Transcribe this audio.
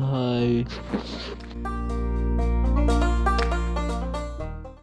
Bye.